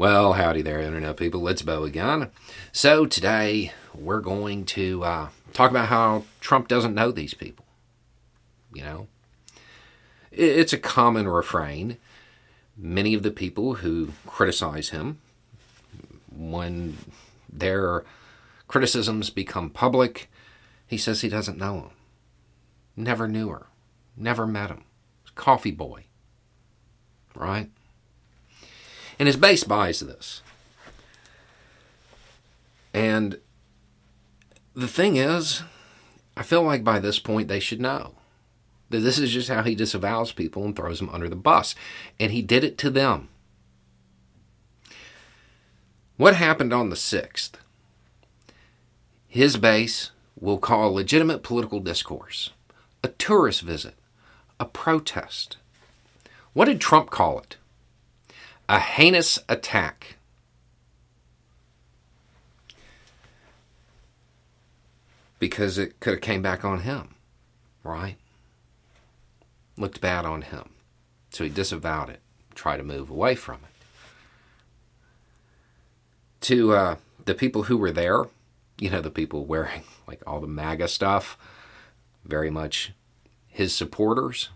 Well, howdy there, Internet people. It's Beau again. So, today we're going to uh, talk about how Trump doesn't know these people. You know, it's a common refrain. Many of the people who criticize him, when their criticisms become public, he says he doesn't know them. Never knew her. Never met him. Coffee boy. Right? And his base buys this. And the thing is, I feel like by this point they should know that this is just how he disavows people and throws them under the bus. And he did it to them. What happened on the 6th? His base will call legitimate political discourse a tourist visit, a protest. What did Trump call it? A heinous attack. Because it could have came back on him, right? Looked bad on him. So he disavowed it, tried to move away from it. To uh, the people who were there, you know, the people wearing like all the MAGA stuff, very much his supporters,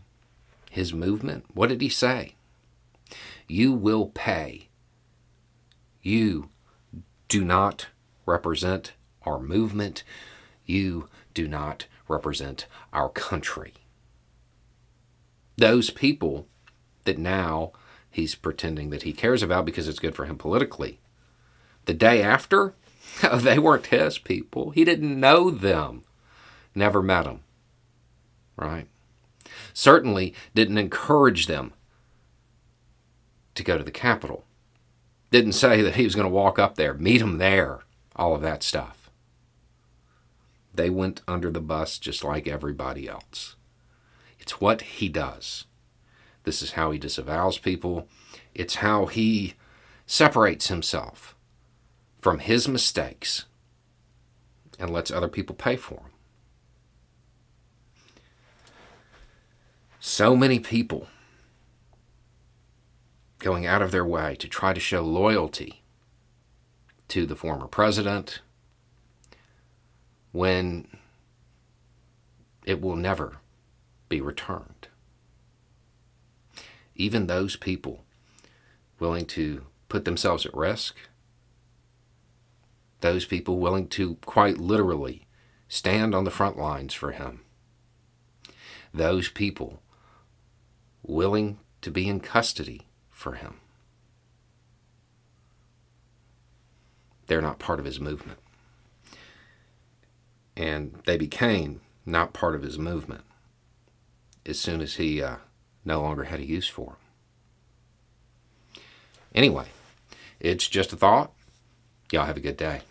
his movement, what did he say? You will pay. You do not represent our movement. You do not represent our country. Those people that now he's pretending that he cares about because it's good for him politically. The day after, oh, they weren't his people. He didn't know them, never met them. Right? Certainly didn't encourage them to go to the Capitol. Didn't say that he was going to walk up there, meet him there, all of that stuff. They went under the bus just like everybody else. It's what he does. This is how he disavows people. It's how he separates himself from his mistakes and lets other people pay for them. So many people going out of their way to try to show loyalty to the former president when it will never be returned. Even those people willing to put themselves at risk, those people willing to quite literally stand on the front lines for him, those people willing to be in custody for him. They're not part of his movement. And they became not part of his movement as soon as he uh, no longer had a use for them. Anyway, it's just a thought. Y'all have a good day.